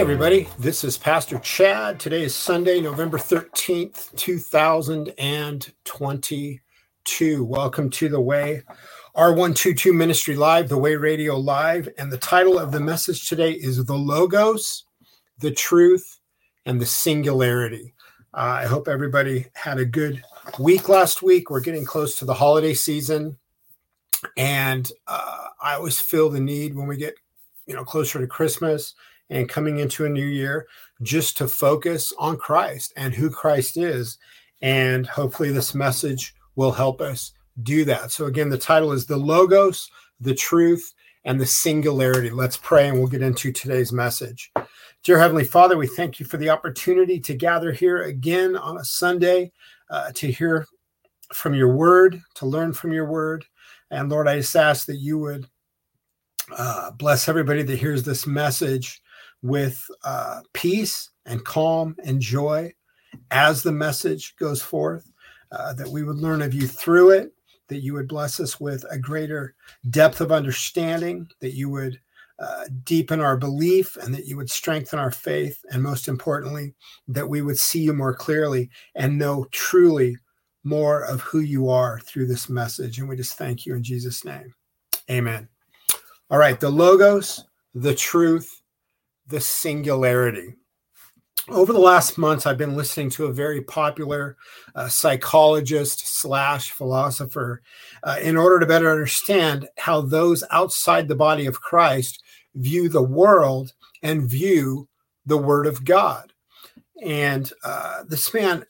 Everybody, this is Pastor Chad. Today is Sunday, November 13th, 2022. Welcome to the Way R122 Ministry Live, the Way Radio Live. And the title of the message today is The Logos, the Truth, and the Singularity. Uh, I hope everybody had a good week last week. We're getting close to the holiday season. And uh, I always feel the need when we get you know closer to Christmas and coming into a new year just to focus on Christ and who Christ is. And hopefully, this message will help us do that. So, again, the title is The Logos, the Truth, and the Singularity. Let's pray and we'll get into today's message. Dear Heavenly Father, we thank you for the opportunity to gather here again on a Sunday uh, to hear from your word, to learn from your word. And Lord, I just ask that you would uh, bless everybody that hears this message with uh, peace and calm and joy as the message goes forth, uh, that we would learn of you through it, that you would bless us with a greater depth of understanding, that you would uh, deepen our belief, and that you would strengthen our faith, and most importantly, that we would see you more clearly and know truly more of who you are through this message. And we just thank you in Jesus' name. Amen. All right, the Logos, the truth, the singularity. Over the last months, I've been listening to a very popular uh, psychologist slash philosopher uh, in order to better understand how those outside the body of Christ view the world and view the Word of God. And uh, this man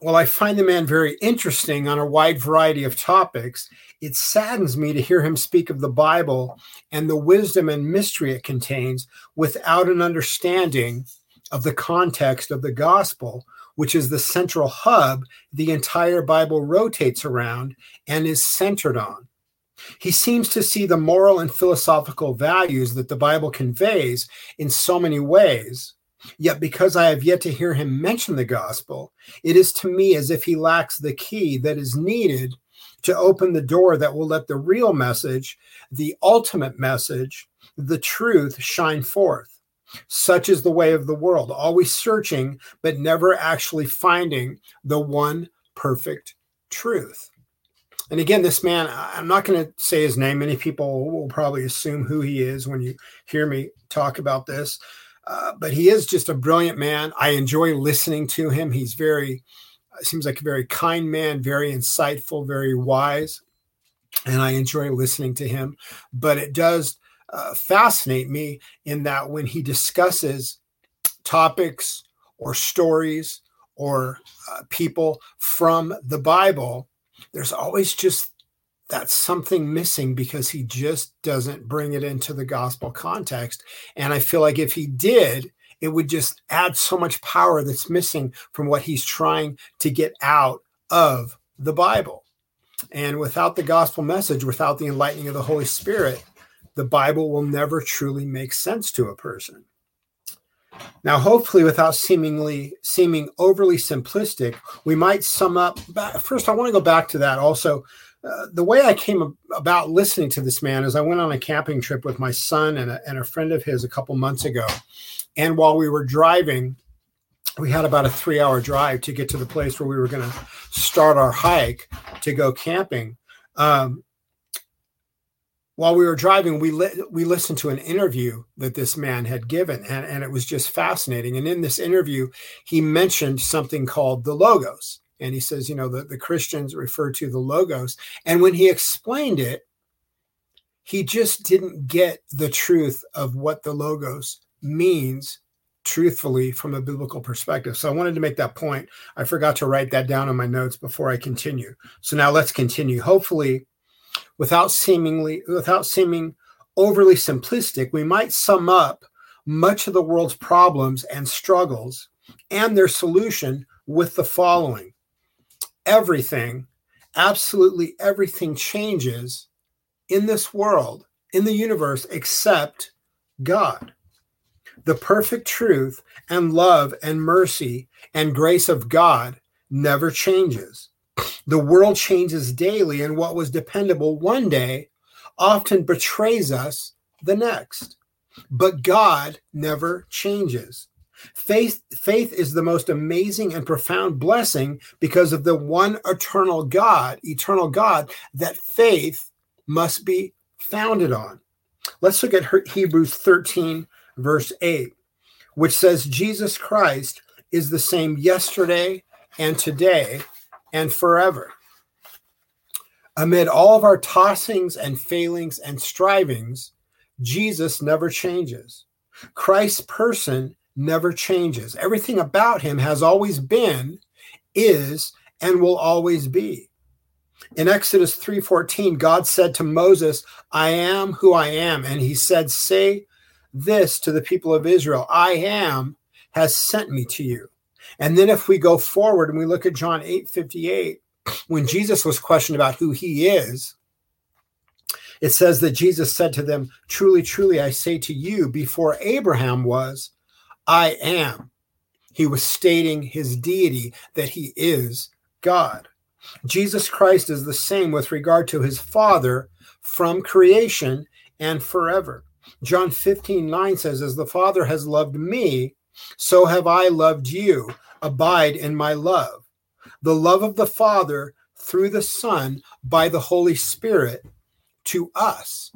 while I find the man very interesting on a wide variety of topics, it saddens me to hear him speak of the Bible and the wisdom and mystery it contains without an understanding of the context of the gospel, which is the central hub the entire Bible rotates around and is centered on. He seems to see the moral and philosophical values that the Bible conveys in so many ways Yet, because I have yet to hear him mention the gospel, it is to me as if he lacks the key that is needed to open the door that will let the real message, the ultimate message, the truth shine forth. Such is the way of the world, always searching, but never actually finding the one perfect truth. And again, this man, I'm not going to say his name. Many people will probably assume who he is when you hear me talk about this. Uh, but he is just a brilliant man. I enjoy listening to him. He's very, uh, seems like a very kind man, very insightful, very wise. And I enjoy listening to him. But it does uh, fascinate me in that when he discusses topics or stories or uh, people from the Bible, there's always just that's something missing because he just doesn't bring it into the gospel context. And I feel like if he did, it would just add so much power that's missing from what he's trying to get out of the Bible. And without the gospel message, without the enlightening of the Holy Spirit, the Bible will never truly make sense to a person. Now, hopefully, without seemingly seeming overly simplistic, we might sum up. First, I want to go back to that also uh, the way I came about listening to this man is I went on a camping trip with my son and a, and a friend of his a couple months ago. And while we were driving, we had about a three hour drive to get to the place where we were going to start our hike to go camping. Um, while we were driving, we li- we listened to an interview that this man had given, and, and it was just fascinating. And in this interview, he mentioned something called the logos and he says, you know, the, the Christians refer to the logos. And when he explained it, he just didn't get the truth of what the logos means truthfully from a biblical perspective. So I wanted to make that point. I forgot to write that down in my notes before I continue. So now let's continue. Hopefully, without seemingly without seeming overly simplistic, we might sum up much of the world's problems and struggles and their solution with the following everything, absolutely everything changes in this world, in the universe, except God. The perfect truth and love and mercy and grace of God never changes. The world changes daily, and what was dependable one day often betrays us the next. but God never changes. Faith, faith is the most amazing and profound blessing because of the one eternal God, eternal God, that faith must be founded on. Let's look at Hebrews 13, verse 8, which says, Jesus Christ is the same yesterday and today and forever. Amid all of our tossings and failings and strivings, Jesus never changes. Christ's person never changes. Everything about him has always been, is, and will always be. In Exodus 3:14, God said to Moses, "I am who I am." And he said, "Say this to the people of Israel, I am has sent me to you." And then if we go forward and we look at John 8:58, when Jesus was questioned about who he is, it says that Jesus said to them, Truly, truly, I say to you, before Abraham was, I am. He was stating his deity, that he is God. Jesus Christ is the same with regard to his Father from creation and forever. John 15, 9 says, As the Father has loved me, so have I loved you. Abide in my love. The love of the Father through the Son by the Holy Spirit to us.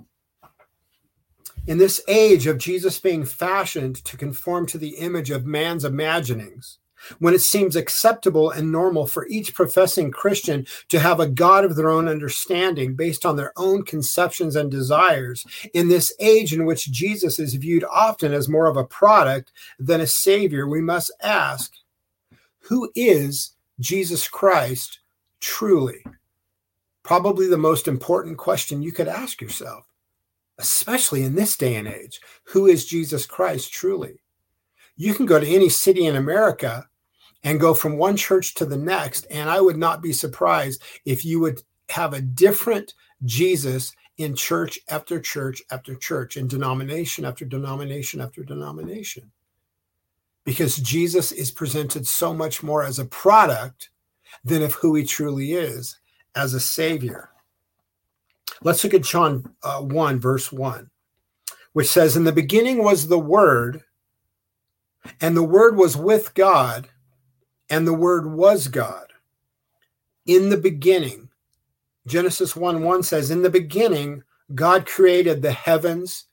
In this age of Jesus being fashioned to conform to the image of man's imaginings, when it seems acceptable and normal for each professing Christian to have a God of their own understanding based on their own conceptions and desires, in this age in which Jesus is viewed often as more of a product than a savior, we must ask who is Jesus Christ truly? Probably the most important question you could ask yourself, especially in this day and age. Who is Jesus Christ truly? You can go to any city in America and go from one church to the next. And I would not be surprised if you would have a different Jesus in church after church after church, in denomination after denomination after denomination. Because Jesus is presented so much more as a product than of who he truly is as a savior. Let's look at John uh, 1, verse 1, which says, In the beginning was the Word, and the Word was with God, and the word was God. In the beginning, Genesis 1 1 says, In the beginning, God created the heavens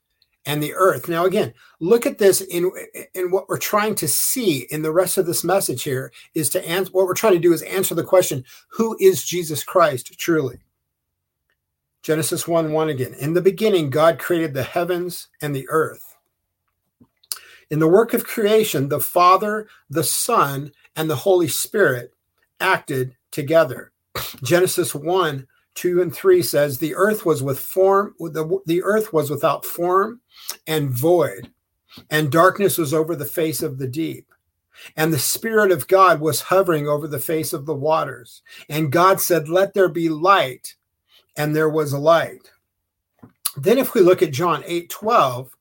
and the earth. Now, again, look at this in, in what we're trying to see in the rest of this message here is to answer what we're trying to do is answer the question who is Jesus Christ truly? Genesis 1 1 again. In the beginning, God created the heavens and the earth. In the work of creation, the Father, the Son, and the Holy Spirit acted together. Genesis 1 2 and 3 says the earth was with form the, the earth was without form and void and darkness was over the face of the deep and the spirit of god was hovering over the face of the waters and god said let there be light and there was a light then if we look at john 8 12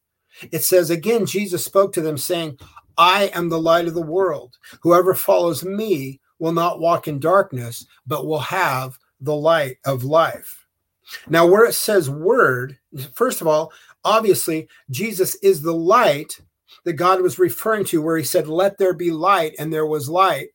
it says again jesus spoke to them saying I am the light of the world. Whoever follows me will not walk in darkness, but will have the light of life. Now, where it says word, first of all, obviously, Jesus is the light that God was referring to, where he said, Let there be light, and there was light.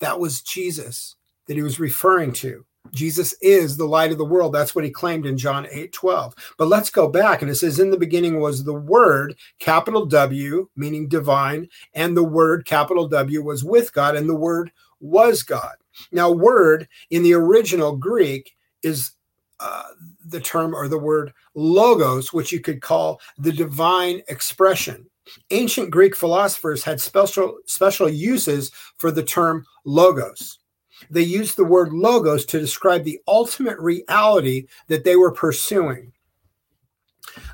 That was Jesus that he was referring to. Jesus is the light of the world. That's what he claimed in John 8 12. But let's go back. And it says, In the beginning was the Word, capital W, meaning divine, and the Word, capital W, was with God, and the Word was God. Now, Word in the original Greek is uh, the term or the word logos, which you could call the divine expression. Ancient Greek philosophers had special special uses for the term logos they used the word logos to describe the ultimate reality that they were pursuing.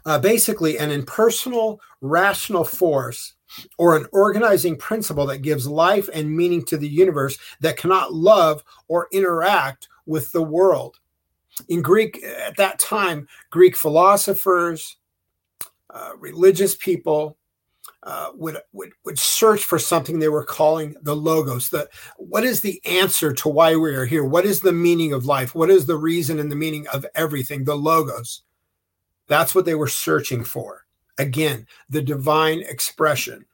Uh, basically, an impersonal, rational force or an organizing principle that gives life and meaning to the universe that cannot love or interact with the world. In Greek, at that time, Greek philosophers, uh, religious people, uh, would, would would search for something they were calling the logos. The what is the answer to why we are here? What is the meaning of life? What is the reason and the meaning of everything? The logos. That's what they were searching for Again, the divine expression.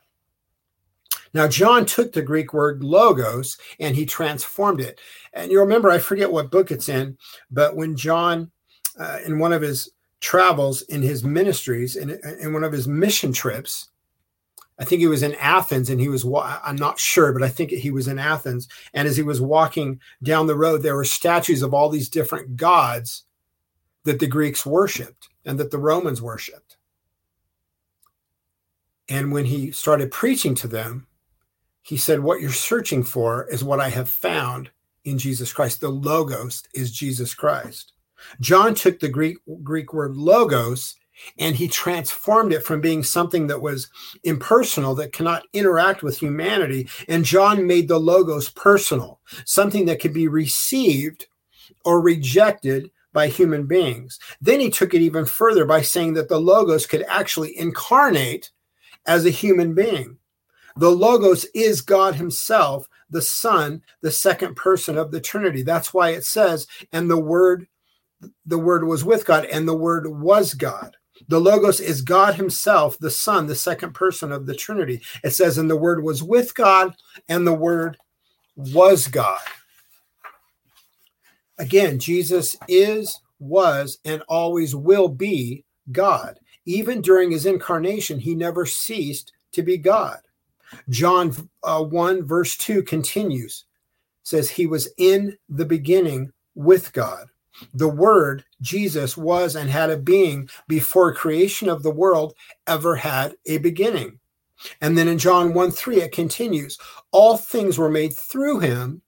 Now, John took the Greek word logos and he transformed it. And you remember, I forget what book it's in, but when John, uh, in one of his travels in his ministries, in, in one of his mission trips, I think he was in Athens and he was, I'm not sure, but I think he was in Athens. And as he was walking down the road, there were statues of all these different gods that the Greeks worshiped and that the Romans worshiped. And when he started preaching to them, he said, What you're searching for is what I have found in Jesus Christ. The Logos is Jesus Christ. John took the Greek, Greek word logos and he transformed it from being something that was impersonal, that cannot interact with humanity. And John made the logos personal, something that could be received or rejected by human beings. Then he took it even further by saying that the logos could actually incarnate as a human being. The Logos is God Himself, the Son, the second person of the Trinity. That's why it says, and the Word, the Word was with God, and the Word was God. The Logos is God Himself, the Son, the second person of the Trinity. It says, and the Word was with God, and the Word was God. Again, Jesus is, was, and always will be God. Even during his incarnation, he never ceased to be God. John uh, 1, verse 2 continues, says, He was in the beginning with God. The Word, Jesus, was and had a being before creation of the world ever had a beginning. And then in John 1 3, it continues, All things were made through him,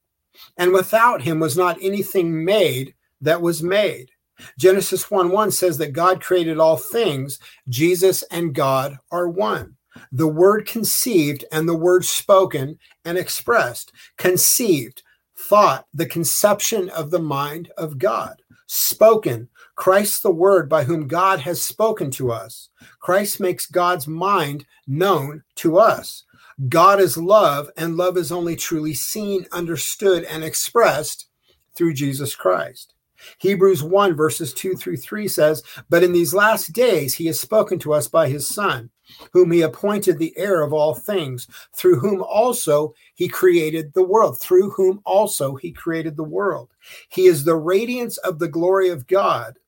and without him was not anything made that was made. Genesis 1 1 says that God created all things, Jesus and God are one the word conceived and the word spoken and expressed. Conceived, thought, the conception of the mind of God. Spoken, Christ the word by whom God has spoken to us. Christ makes God's mind known to us. God is love, and love is only truly seen, understood, and expressed through Jesus Christ. Hebrews 1, verses 2 through 3 says, But in these last days he has spoken to us by his Son, whom he appointed the heir of all things, through whom also he created the world, through whom also he created the world. He is the radiance of the glory of God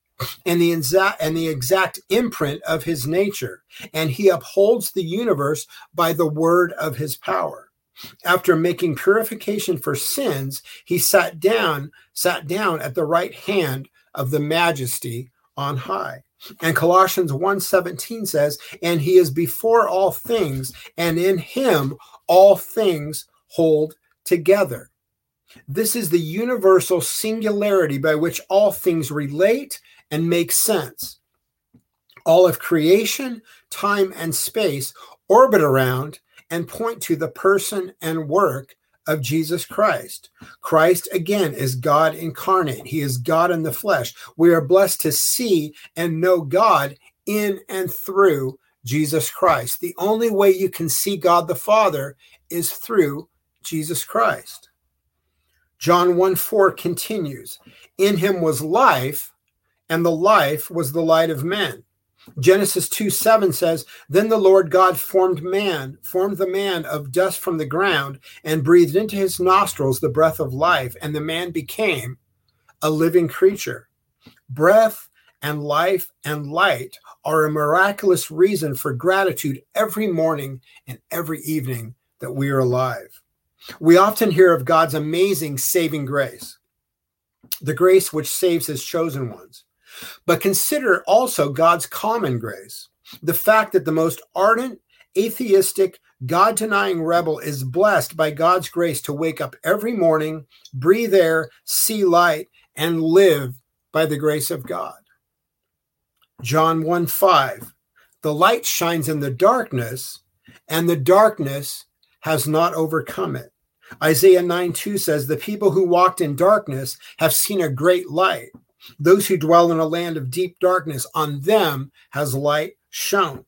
and the exact and the exact imprint of his nature and he upholds the universe by the word of his power after making purification for sins, he sat down, sat down at the right hand of the majesty on high. And Colossians 1:17 says, "And he is before all things, and in him all things hold together." This is the universal singularity by which all things relate and make sense. All of creation, time, and space orbit around and point to the person and work of Jesus Christ. Christ, again, is God incarnate. He is God in the flesh. We are blessed to see and know God in and through Jesus Christ. The only way you can see God the Father is through Jesus Christ. John 1 4 continues In him was life, and the life was the light of men. Genesis 2 7 says, Then the Lord God formed man, formed the man of dust from the ground, and breathed into his nostrils the breath of life, and the man became a living creature. Breath and life and light are a miraculous reason for gratitude every morning and every evening that we are alive. We often hear of God's amazing saving grace, the grace which saves his chosen ones. But consider also God's common grace. The fact that the most ardent, atheistic, God denying rebel is blessed by God's grace to wake up every morning, breathe air, see light, and live by the grace of God. John 1 5. The light shines in the darkness, and the darkness has not overcome it. Isaiah 9 2 says, The people who walked in darkness have seen a great light. Those who dwell in a land of deep darkness, on them has light shone.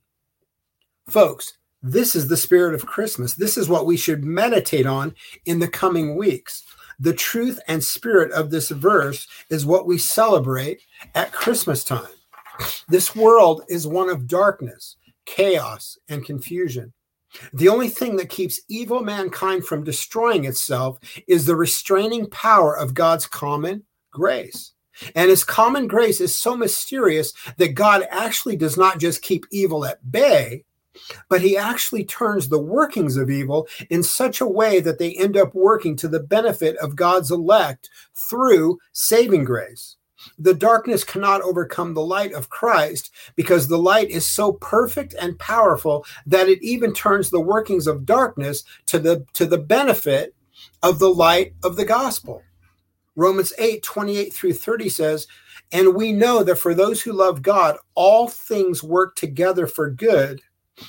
Folks, this is the spirit of Christmas. This is what we should meditate on in the coming weeks. The truth and spirit of this verse is what we celebrate at Christmas time. This world is one of darkness, chaos, and confusion. The only thing that keeps evil mankind from destroying itself is the restraining power of God's common grace. And his common grace is so mysterious that God actually does not just keep evil at bay, but he actually turns the workings of evil in such a way that they end up working to the benefit of God's elect through saving grace. The darkness cannot overcome the light of Christ because the light is so perfect and powerful that it even turns the workings of darkness to the to the benefit of the light of the gospel. Romans 8, 28 through 30 says, And we know that for those who love God, all things work together for good,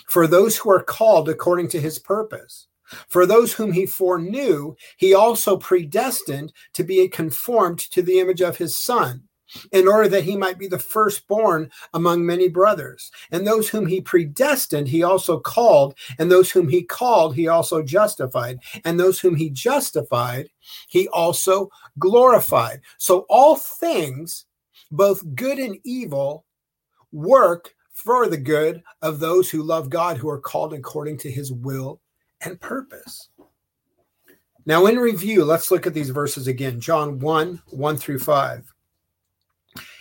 for those who are called according to his purpose. For those whom he foreknew, he also predestined to be conformed to the image of his son, in order that he might be the firstborn among many brothers. And those whom he predestined, he also called. And those whom he called, he also justified. And those whom he justified, he also glorified. So all things, both good and evil, work for the good of those who love God, who are called according to his will and purpose. Now, in review, let's look at these verses again John 1 1 through 5.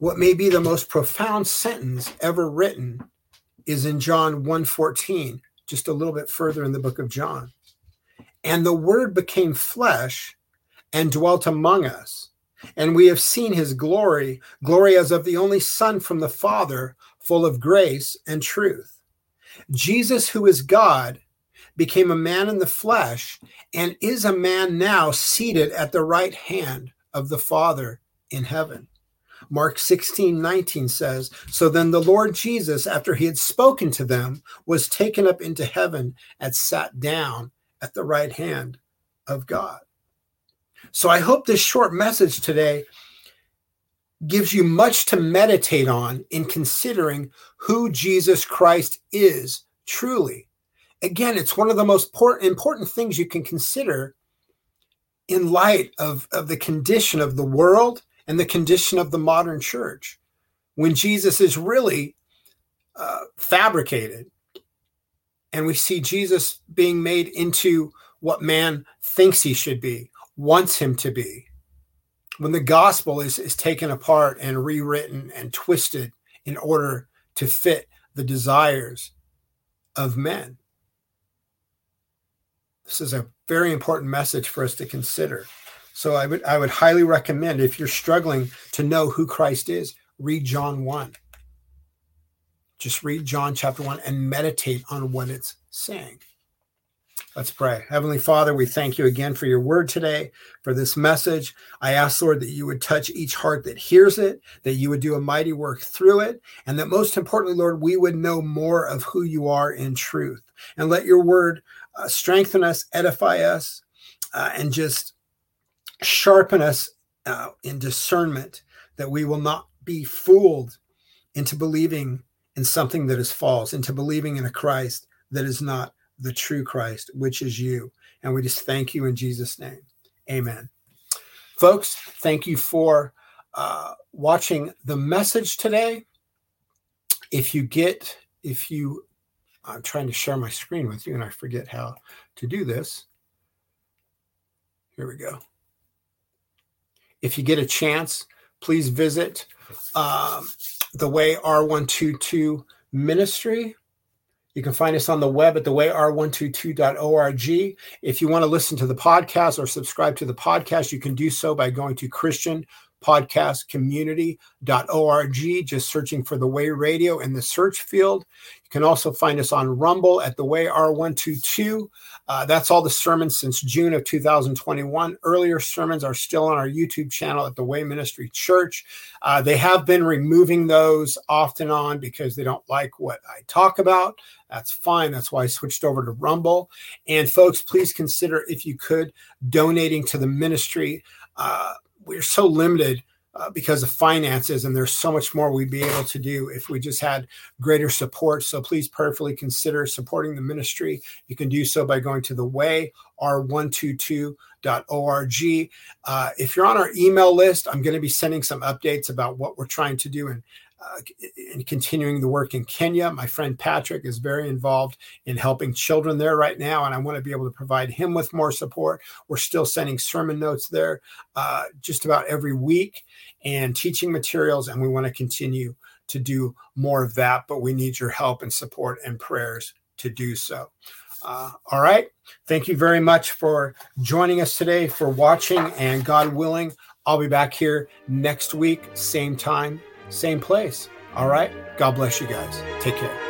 what may be the most profound sentence ever written is in John 1:14, just a little bit further in the book of John. And the word became flesh and dwelt among us. And we have seen his glory, glory as of the only Son from the Father, full of grace and truth. Jesus, who is God, became a man in the flesh and is a man now seated at the right hand of the Father in heaven. Mark 16, 19 says, So then the Lord Jesus, after he had spoken to them, was taken up into heaven and sat down at the right hand of God. So I hope this short message today gives you much to meditate on in considering who Jesus Christ is truly. Again, it's one of the most important things you can consider in light of, of the condition of the world and the condition of the modern church when Jesus is really uh, fabricated. And we see Jesus being made into what man thinks he should be, wants him to be. When the gospel is, is taken apart and rewritten and twisted in order to fit the desires of men. This is a very important message for us to consider. So I would I would highly recommend if you're struggling to know who Christ is, read John 1. Just read John chapter 1 and meditate on what it's saying. Let's pray. Heavenly Father, we thank you again for your word today, for this message. I ask, Lord, that you would touch each heart that hears it, that you would do a mighty work through it, and that most importantly, Lord, we would know more of who you are in truth. And let your word uh, strengthen us, edify us, uh, and just sharpen us uh, in discernment that we will not be fooled into believing in something that is false, into believing in a Christ that is not the true Christ, which is you. And we just thank you in Jesus' name. Amen. Folks, thank you for uh, watching the message today. If you get, if you, I'm trying to share my screen with you and I forget how to do this. Here we go. If you get a chance, please visit um, the Way R122 Ministry. You can find us on the web at thewayr122.org. If you want to listen to the podcast or subscribe to the podcast, you can do so by going to Christian podcast community.org, just searching for the Way Radio in the search field. You can also find us on Rumble at the Way R122. Uh, that's all the sermons since June of 2021. Earlier sermons are still on our YouTube channel at the Way Ministry Church. Uh, they have been removing those off and on because they don't like what I talk about. That's fine. That's why I switched over to Rumble. And folks, please consider if you could donating to the ministry. Uh, we're so limited uh, because of finances, and there's so much more we'd be able to do if we just had greater support. So please prayerfully consider supporting the ministry. You can do so by going to the way r122.org. Uh, if you're on our email list, I'm going to be sending some updates about what we're trying to do and uh, in continuing the work in Kenya. My friend Patrick is very involved in helping children there right now, and I want to be able to provide him with more support. We're still sending sermon notes there uh, just about every week and teaching materials, and we want to continue to do more of that, but we need your help and support and prayers to do so. Uh, all right. Thank you very much for joining us today, for watching, and God willing, I'll be back here next week, same time, same place. All right. God bless you guys. Take care.